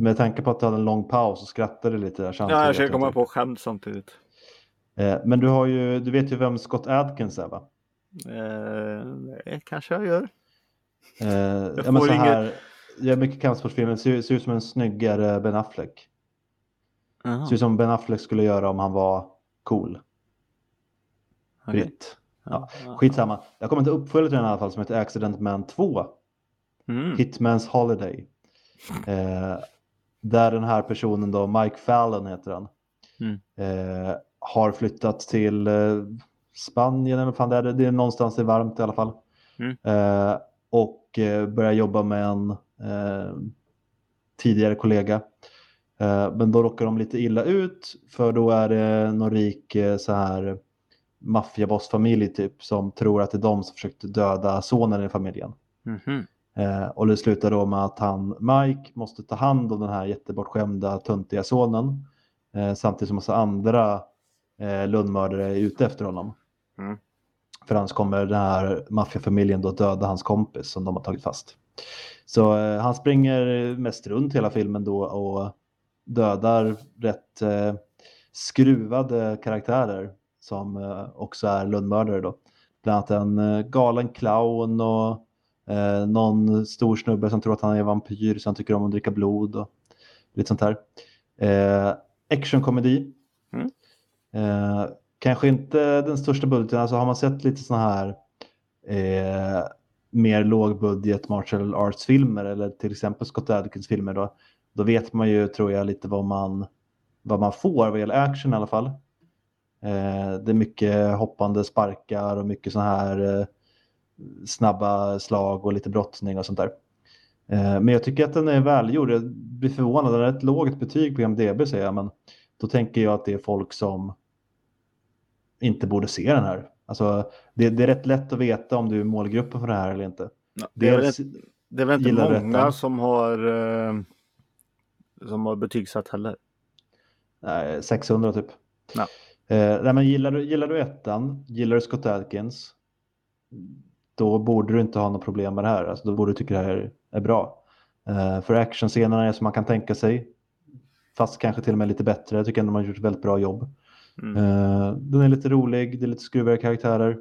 med tanke på att du hade en lång paus och skrattade lite där samtidigt. Ja, jag försöker komma på skämt samtidigt. Eh, men du, har ju, du vet ju vem Scott Adkins är va? Eh, kanske jag gör. Eh, ja, men får så inget- här, gör mycket kampsportfilmer, ser, ser ut som en snyggare Ben Affleck. Jaha, Ser ut som Ben Affleck skulle göra om han var cool. okej. Britt. Ja, ja. Skitsamma. Jag kommer inte uppfölja till den i alla fall som heter Accident Man 2. Mm. Hitman's Holiday. Eh, där den här personen då, Mike Fallon heter han. Mm. Eh, har flyttat till eh, Spanien eller fan det är. Det är någonstans i varmt i alla fall. Mm. Eh, och eh, börjar jobba med en eh, tidigare kollega. Eh, men då råkar de lite illa ut för då är det någon rik så här maffiabossfamilj typ som tror att det är de som försökte döda sonen i familjen. Mhm. Eh, och det slutar då med att han, Mike, måste ta hand om den här jättebortskämda, töntiga sonen. Eh, samtidigt som massa andra eh, lönnmördare är ute efter honom. Mm. För annars kommer den här maffiafamiljen då döda hans kompis som de har tagit fast. Så eh, han springer mest runt hela filmen då och dödar rätt eh, skruvade karaktärer som eh, också är lönnmördare då. bland annat en eh, galen clown och eh, någon stor snubbe som tror att han är vampyr så han tycker om att dricka blod och lite sånt här. Eh, actionkomedi. Mm. Eh, kanske inte den största budgeten, alltså har man sett lite såna här eh, mer lågbudget martial arts-filmer eller till exempel Scott Adkins filmer då, då vet man ju, tror jag, lite vad man, vad man får vad gäller action i alla fall. Eh, det är mycket hoppande sparkar och mycket så här eh, snabba slag och lite brottning och sånt där. Eh, men jag tycker att den är välgjord. Jag blir förvånad, den är ett lågt betyg på MDB säger jag, men då tänker jag att det är folk som inte borde se den här. Alltså, det, det är rätt lätt att veta om du är målgruppen för det här eller inte. Ja, det, är Dels väl, det är väl inte många som har eh, som har betygsatt heller. nej, 600 typ. Ja. Eh, nej, men gillar, du, gillar du ettan, gillar du Scott Adkins, då borde du inte ha något problem med det här. Alltså, då borde du tycka det här är, bra. Eh, för actionscenerna är som man kan tänka sig, fast kanske till och med lite bättre. Jag tycker ändå man har gjort ett väldigt bra jobb. Mm. Eh, den är lite rolig, det är lite skruvigare karaktärer.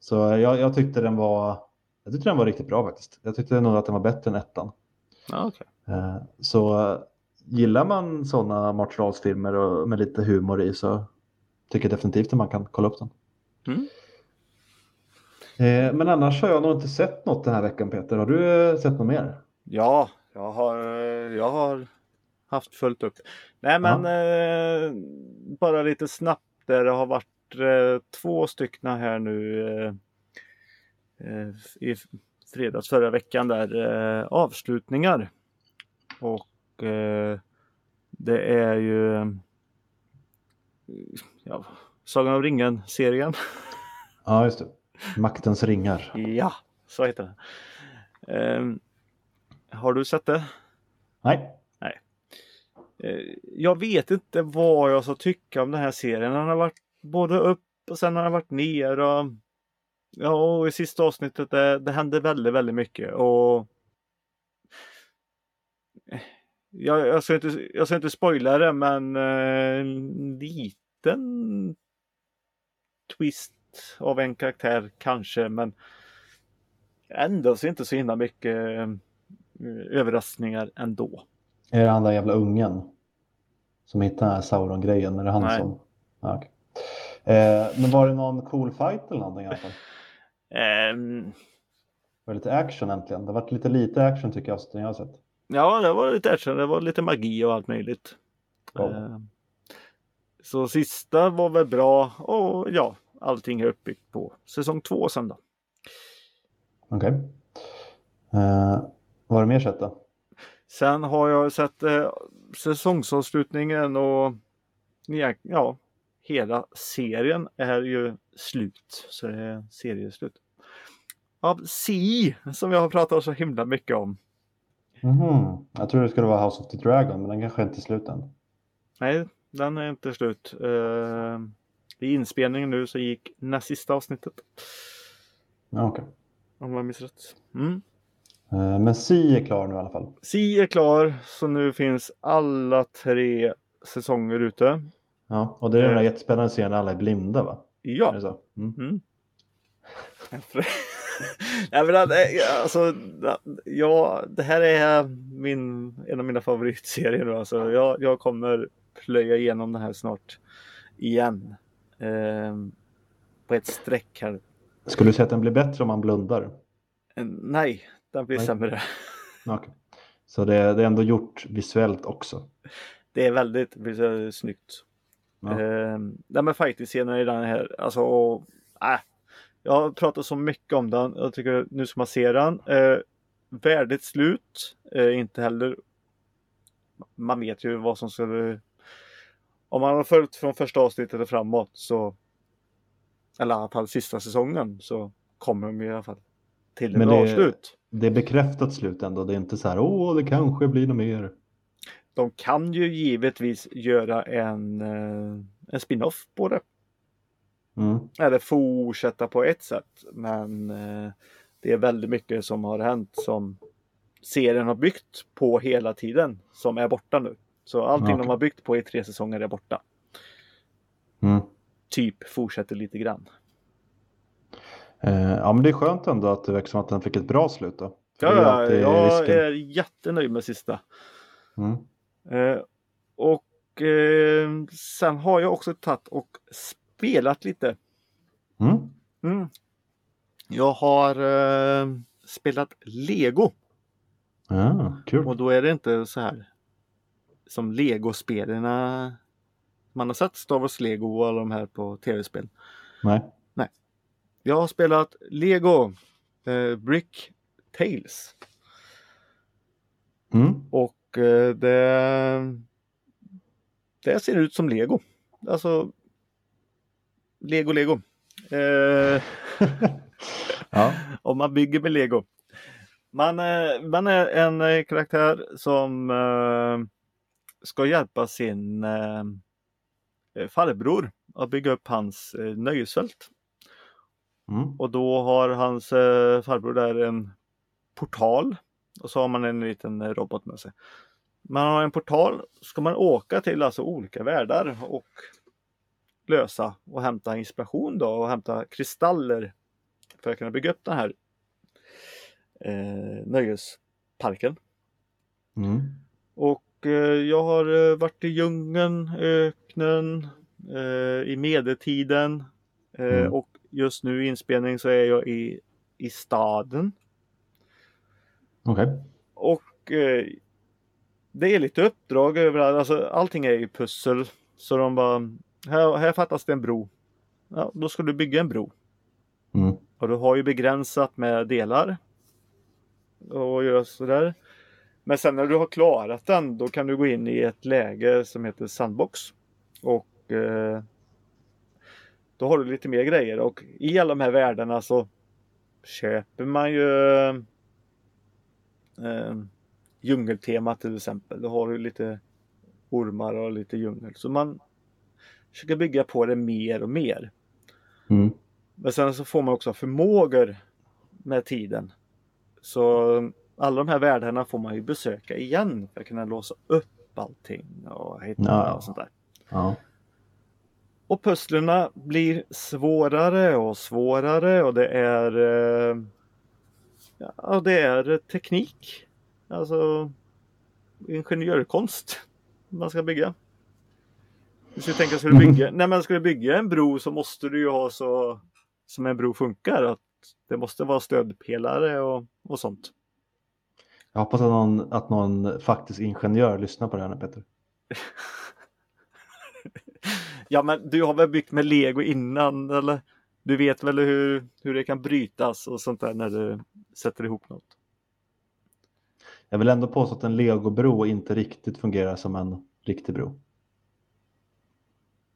Så jag, jag tyckte den var jag tyckte den var riktigt bra faktiskt. Jag tyckte nog att den var bättre än ettan. Ja, okej. Eh, Så gillar man sådana martial arts-filmer med lite humor i så tycker jag definitivt att man kan kolla upp den. Mm. Eh, Men annars har jag nog inte sett något den här veckan Peter. Har du eh, sett något mer? Ja, jag har, jag har haft fullt upp. Nej men eh, bara lite snabbt där det har varit eh, två stycken här nu eh, eh, i fredags förra veckan där eh, avslutningar. Och eh, det är ju eh, ja, Sagan om ringen-serien. Ja, just det. Maktens ringar. Ja, så heter den. Eh, har du sett det? Nej, Eh, Jag vet inte vad jag ska tycka om den här serien. Den har varit både upp och sen har den varit ner. Och, ja, och i sista avsnittet det, det hände väldigt, väldigt mycket. Och Eh, jag, jag, ska inte, jag ska inte spoila det men eh, en liten twist av en karaktär kanske men ändå så inte så himla mycket eh, överraskningar ändå. är det han där jävla ungen som hittade den här Sauron-grejen? Är det han Nej. som... Ja, okej. eh, men var det någon cool fight eller någonting alla fall? Ehm, Var det lite action äntligen? Det har varit lite lite action tycker jag, som jag har sett. Ja, det var lite action, det var lite magi och allt möjligt. Wow. Eh, Så sista var väl bra och ja, allting är uppbyggt på säsong två sen då. Okej. Eh, vad har du mer sett då? Sen har jag sett eh, säsongsavslutningen och ja, hela serien är ju slut. Så det är serieslut. Av Si som jag har pratat så himla mycket om. Mhm. Jag tror det skulle vara House of the Dragon, men den kanske inte är slut än. Nej, den är inte slut. Eh, I inspelningen nu så gick näst sista avsnittet. Ja, okej. Om jag minns rätt. Mm. Eh, men Si är klar nu i alla fall. Si är klar så nu finns alla tre säsonger ute. Ja, och det är den där Eh. jättespännande serien där alla är blinda va? Är Ja. det så? Mm. Mm. Nej, men det, alltså, ja, det här är min, en av mina favoritserier. nu, Alltså, jag, jag kommer plöja igenom den här snart igen. Ehm, på ett streck här. Skulle du säga att den blir bättre om man blundar? Eh, Nej, den blir Nej. sämre. Okej. Så det, det är ändå gjort visuellt också? Det är väldigt, väldigt snyggt. Ja. Eh, nej men fighting-scenen i den här, alltså, och, äh, jag har pratat så mycket om den. Jag tycker nu ska man se den. Eh, värdigt slut, eh, inte heller. Man vet ju vad som skulle. Om man har följt från första avsnittet och framåt så. Eller i alla fall sista säsongen så kommer de i alla fall till ett det- slut. Det är bekräftat slut ändå. Det är inte så här, åh, det kanske blir något mer. De kan ju givetvis göra en, eh, en spin-off på det. Mm. eller fortsätta på ett sätt. Men eh, det är väldigt mycket som har hänt som serien har byggt på hela tiden som är borta nu. Så allting Okej. de har byggt på i tre säsonger är borta. Mm. Typ fortsätter lite grann. Eh, ja, men det är skönt ändå att det verkar som att den fick ett bra slut då. För Ja, är jag risken. är jättenöjd med sista. Mm. Eh, och eh, sen har jag också tagit och spelat lite. Mm. Mm. Jag har eh, spelat Lego Ah, kul. och då är det inte så här som Lego-spelarna man har sett Star Wars Lego och alla de här på tv-spel. Nej. Jag har spelat Lego eh, Brick Tales Mm. och eh, det, det ser ut som Lego. Alltså Lego Lego. Eh, ja. om man bygger med lego. Man, eh, man är en eh, karaktär som eh, ska hjälpa sin eh, eh, farbror att bygga upp hans eh, nöjesfält. Mm. Och då har hans eh, farbror där en portal och så har man en liten robot med sig. Man har en portal, ska man åka till alltså olika världar och lösa och hämta inspiration då och hämta kristaller för att kunna bygga upp den här eh, nöjesparken. Mm. Och jag har eh, varit i djungeln, öknen, eh, i medeltiden eh, Mm. och just nu i inspelning så är jag i, i staden. Okej. Och eh, det är lite uppdrag överallt, alltså allting är ju pussel. Så de bara, här, här fattas det en bro. Ja, då ska du bygga en bro. Mm. Och du har ju begränsat med delar. Och göra sådär. Men sen när du har klarat den då kan du gå in i ett läge som heter sandbox. Och eh, då har du lite mer grejer och i alla de här världarna så köper man ju eh, djungeltema till exempel. Då har du lite ormar och lite djungel. Så man försöker bygga på det mer och mer. Mm. Men sen så får man också förmågor med tiden. Så alla de här världarna får man ju besöka igen för att kunna låsa upp allting och hitta Ja. och sånt där. Ja. Och pusslerna blir svårare och svårare och det är eh, Ja, det är teknik. Alltså ingenjörkonst man ska bygga. Du ska tänka, ska du bygga, nej men ska bygga en bro så måste du ju ha så som en bro funkar. Att det måste vara stödpelare och, och sånt. Jag hoppas att någon, att någon faktisk ingenjör lyssnar på det här nu Peter. Ja men du har väl byggt med lego innan eller? Du vet väl hur, hur det kan brytas och sånt där när du sätter ihop något. Jag vill ändå påstå att en legobro inte riktigt fungerar som en riktig bro.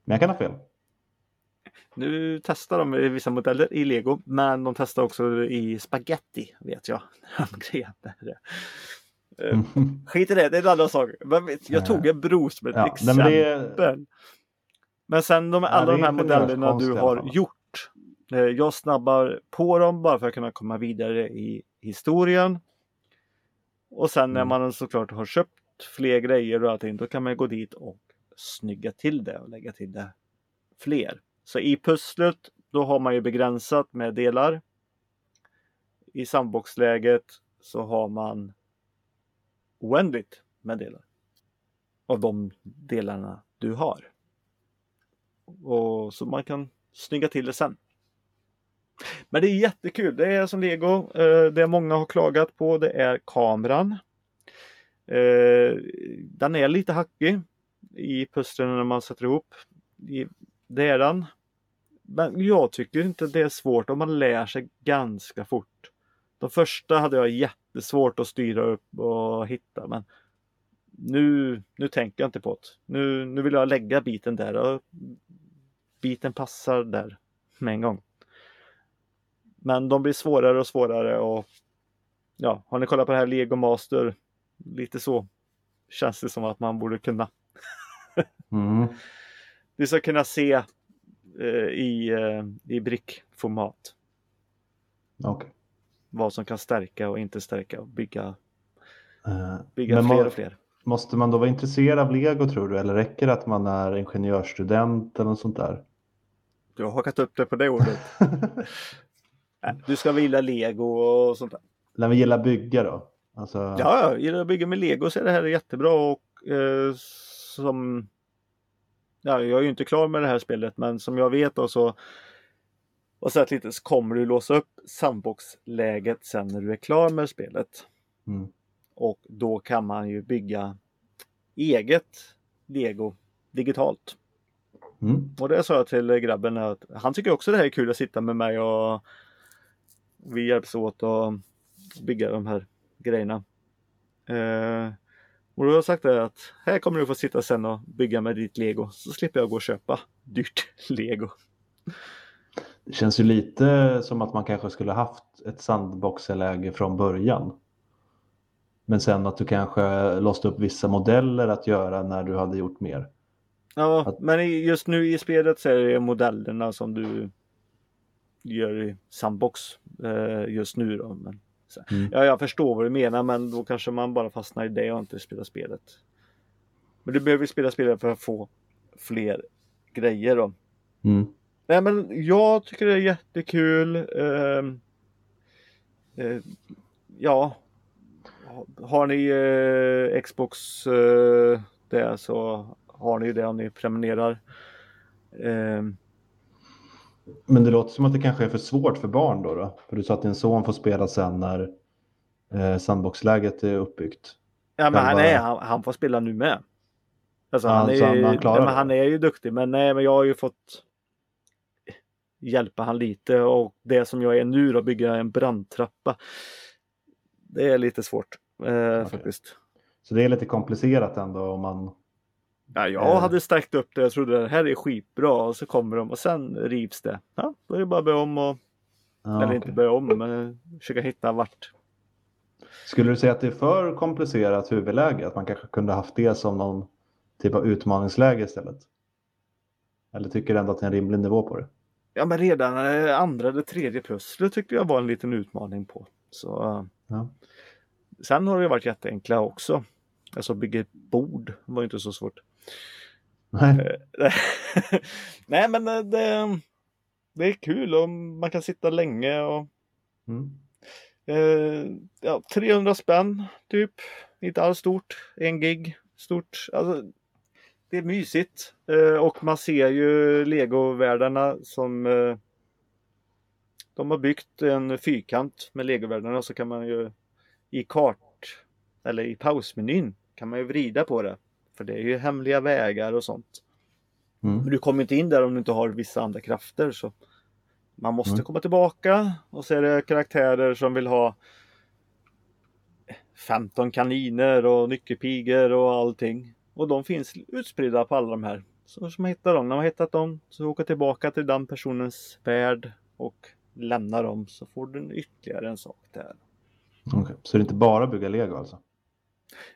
Men jag kan ha fel. Nu testar de vissa modeller i lego men de testar också i spaghetti vet jag. Eh, Mm. Skit i det, det är en annan sak. Jag tog en bro som ett Ja, exempel. men är, Men sen de, alla de här modellerna du har gjort. eh, Jag snabbar på dem bara för att kunna komma vidare i historien. Och sen när Mm. man såklart har köpt fler grejer och allting, då kan man gå dit och snygga till det och lägga till det fler. Så i pusslet, då har man ju begränsat med delar. I sandboxläget så har man oändligt med delar. Av de delarna du har. Och så man kan snygga till det sen. Men det är jättekul. Det är som lego. Eh, det många har klagat på det är kameran. Eh, den är lite hackig i pusslen när man sätter ihop. Det är den. Men jag tycker inte det är svårt om man lär sig ganska fort. De första hade jag jättesvårt att styra upp och hitta men nu, nu tänker jag inte på det. Nu, nu vill jag lägga biten där och biten passar där med en gång. Men de blir svårare och svårare och ja, har ni kollat på det här Lego Master? Lite så känns det som att man borde kunna. mm. Du ska kunna se i, eh, i brickformat Okej. vad som kan stärka och inte stärka och bygga, Eh, bygga men fler och fler. Måste man då vara intresserad av lego tror du? Eller räcker det att man är ingenjörsstudent eller något sånt där? Du har hakat upp det på det ordet. Nej, Du ska vilja lego och sånt där. När vi gillar bygga då? Alltså, Ja, ja, gillar att bygga med lego så är det här jättebra och eh, som Ja, jag är ju inte klar med det här spelet men som jag vet och så och sett lite så kommer du låsa upp sandbox-läget sen när du är klar med spelet. Mm. Och då kan man ju bygga eget lego digitalt. Mm. Och det sa jag till grabben att han tycker också det här är kul att sitta med mig och vi hjälps åt att bygga de här grejerna. Eh, och då har jag sagt att här kommer du få sitta sen och bygga med ditt lego så slipper jag gå och köpa dyrt lego. Det känns ju lite som att man kanske skulle haft ett sandboxläge från början. Men sen att du kanske låste upp vissa modeller att göra när du hade gjort mer. Ja, Att- men just nu i spelet så är det modellerna som du gör i sandbox eh, just nu då. Men, Mm. Ja, jag förstår vad du menar men då kanske man bara fastnar i det och inte spelar spelet. Men du behöver spela spelet för att få fler grejer då. Mm. Nej men jag tycker det är jättekul. ehm, eh, ja. Ha- Har ni eh, Xbox eh, det så har ni det om ni prenumererar. Men det låter som att det kanske är för svårt för barn då. då? För du sa att din son får spela sen när eh, sandboxläget är uppbyggt. ja men han, bara- är, han, han får spela nu med. Alltså, Ja, han, är, han- ju- klarar det. han är ju duktig men nej men jag har ju fått hjälpa han lite och det som jag är nu då bygga en brandtrappa. Det är lite svårt eh, faktiskt. Så det är lite komplicerat ändå om man... Ja, jag Eh. hade stärkt upp det. Jag trodde det här är skitbra och så kommer de och sen rivs det. Ja, då är det bara att börja om och, Ja, eller okej. inte börja om men försöka hitta vart. Skulle du säga att det är för komplicerat huvudläge? Att man kanske kunde haft det som någon typ av utmaningsläge istället? Eller tycker du ändå att det är en rimlig nivå på det? Ja, men redan eh, andra eller tredje pusslet tyckte jag var en liten utmaning på. Så, eh, Ja. sen har det varit jätteenkla också. Alltså bygga ett bord var inte så svårt. Nej. Nej, men eh, det, det är kul och man kan sitta länge och Mm. Eh, ja, 300 spänn typ. Inte alls stort. En gig stort. Alltså, det är mysigt. Eh, och man ser ju legovärldarna som eh, de har byggt en fyrkant med legovärldarna så kan man ju i kart eller i pausmenyn kan man ju vrida på det. För det är ju hemliga vägar och sånt. Mm. Men du kommer inte in där om du inte har vissa andra krafter. Så man måste Mm. komma tillbaka och så är det karaktärer som vill ha 15 kaniner och nyckelpigor och allting. Och de finns utspridda på alla de här. Så som man hittar dem, när man hittat dem så åker tillbaka till den personens värld och lämnar dem så får du ytterligare en sak där. Okej. Så det är inte bara bygga lego alltså?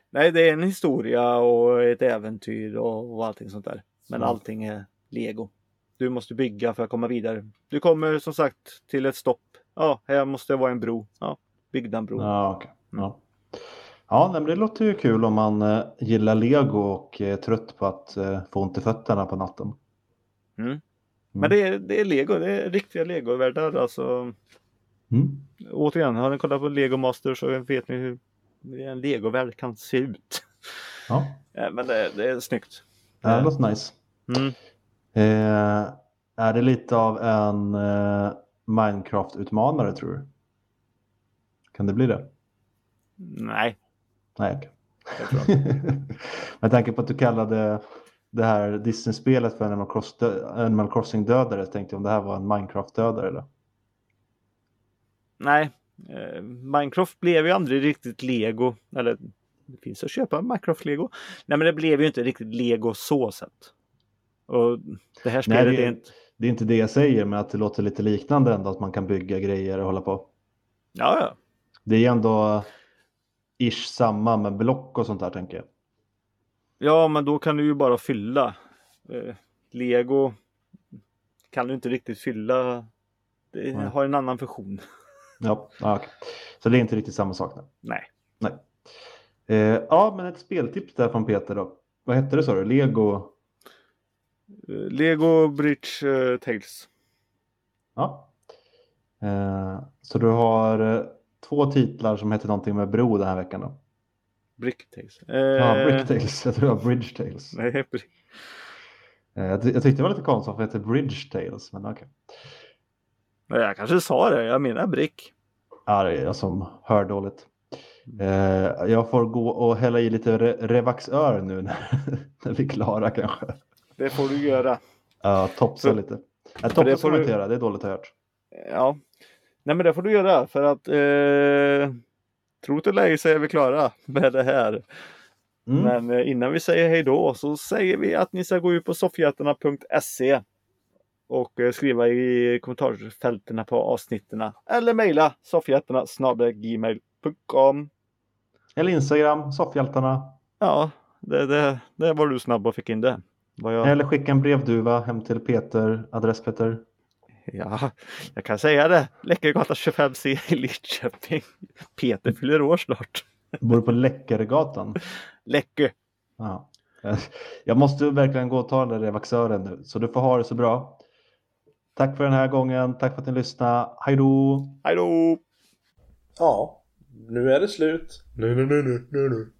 Nej, det är en historia och ett äventyr och, och allting sånt där. Men Mm. allting är lego. Du måste bygga för att komma vidare. Du kommer som sagt till ett stopp. Ja, här måste det vara en bro. Ja, bygg den bron. Ja, okej. Ja. Ja, det låter ju kul om man eh, gillar lego och är trött på att eh, få ont i fötterna på natten. Mm. Men det är, det är lego, det är riktiga legovärldar. Alltså, Mm. återigen, har ni kollat på Lego Master så vet ni hur en legovärld kan se ut. Ja, Ja, men det, det är snyggt. det låter nice. Mm. Eh, är det lite av en eh, Minecraft-utmanare tror du? Kan det bli det? Nej, Nej, inte. Med tanke på att du kallade det här Disney-spelet för Animal, Cross Animal Crossing-dödare tänkte jag om det här var en Minecraft-dödare. Nej, Minecraft blev ju aldrig riktigt lego. Eller det finns att köpa Minecraft-lego. Nej men det blev ju inte riktigt lego så sett. Och det här spelet Nej, det- är inte... Det är inte det jag säger, men att det låter lite liknande ändå att man kan bygga grejer och hålla på. Ja, ja. Det är ändå ish samma med block och sånt där tänker jag. Ja, men då kan du ju bara fylla. Eh, lego kan du inte riktigt fylla. Det Nej. har en annan funktion. Ja, ja okej. Så det är inte riktigt samma sak. Nu. Nej. Nej. Eh, ja, men ett speltips där från Peter då. Vad hette det sa du? Lego? Eh, Lego Bridge eh, Tales. Ja. Eh, så du har eh, två titlar som heter någonting med bro den här veckan då? Bricktails. Ja, Eh, Bricktales. Jag tror det var Bridge Tales. Nej, brick. Jag, ty- jag tyckte det var lite konstigt att det heter Bridge Tales, men okej. Nej, Jag kanske sa det, jag menar brick. Ja, det är jag som hör dåligt. Eh, jag får gå och hälla i lite re Revaxör nu när, när vi är klara kanske. Det får du göra. Ja, topsa Så- lite. Det topsa får man du- inte göra, det är dåligt hört. Ja. Nej men det får du göra för att eh, trot eller ej så är vi klara med det här. Mm. Men eh, innan vi säger hej då så säger vi att ni ska gå ut på soffhjältarna.se och eh, skriva i kommentarsfälten på avsnitten eller mejla soffhjältarna gmail.com Eller Instagram, Soffhjältarna. Ja, det, det, det var du snabb och fick in det. Jag, Eller skicka en brevduva hem till Peter, adress Peter. ja, jag kan säga det. Läckergatan 25C i Lidköping. Peter fyller år snart. Bor på Läckergatan. Läckö. Ja. Jag måste verkligen gå och ta den där revaxören nu, så du får ha det så bra. Tack för den här gången, tack för att ni lyssnade. Hej då! Hej då! Ja, nu är det slut. Nu, nu, nu, nu, nu, nu.